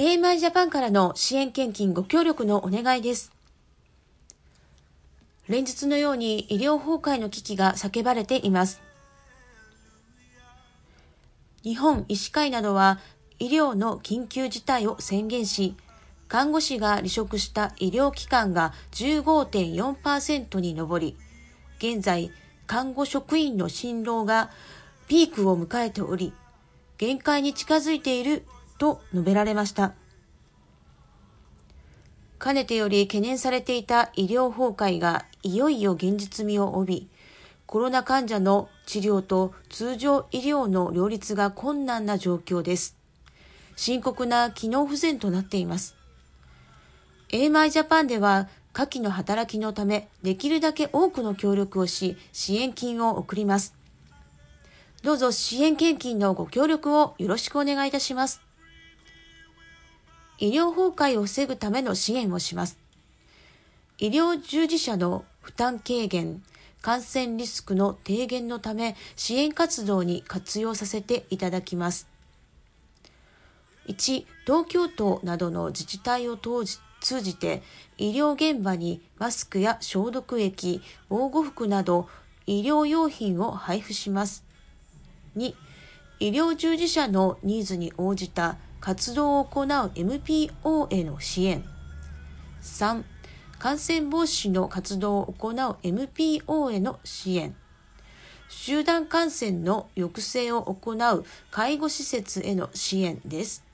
AMI ジャパンからの支援献金ご協力のお願いです。連日のように医療崩壊の危機が叫ばれています。日本医師会などは医療の緊急事態を宣言し、看護師が離職した医療機関が15.4%に上り、現在、看護職員の辛労がピークを迎えており、限界に近づいていると述べられました。かねてより懸念されていた医療崩壊がいよいよ現実味を帯び、コロナ患者の治療と通常医療の両立が困難な状況です。深刻な機能不全となっています。AMI ジャパンでは、下記の働きのため、できるだけ多くの協力をし、支援金を送ります。どうぞ支援献金のご協力をよろしくお願いいたします。医療崩壊を防ぐための支援をします。医療従事者の負担軽減、感染リスクの低減のため支援活動に活用させていただきます。1、東京都などの自治体を通じて医療現場にマスクや消毒液、防護服など医療用品を配布します。2、医療従事者のニーズに応じた活動を行う MPO への支援。3、感染防止の活動を行う MPO への支援。集団感染の抑制を行う介護施設への支援です。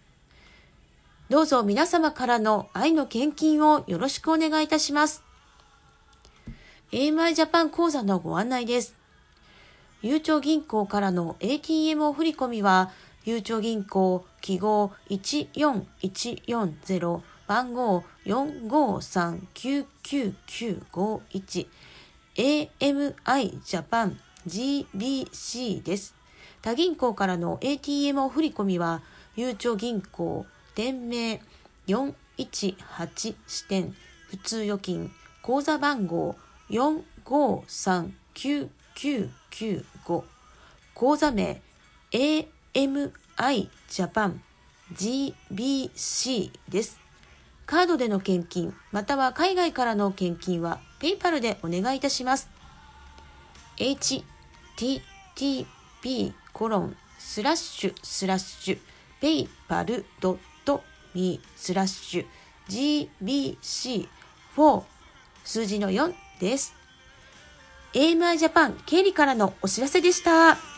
どうぞ皆様からの愛の献金をよろしくお願いいたします。AMI ジャパン講座のご案内です。ゆうちょ銀行からの ATM 振込は、ゆうちょ銀行記号14140番号453-99951 AMI ジャパン GBC です。他銀行からの ATM 振込は、ゆうちょ銀行店名418支店普通預金口座番号4539995口座名 AMI MI ジャパン GBC です。カードでの献金、または海外からの献金は PayPal でお願いいたします。http コロンスラッシュスラッシュ paypal.me スラッシュ gbc4 数字の4です。AMI ジャパン経理からのお知らせでした。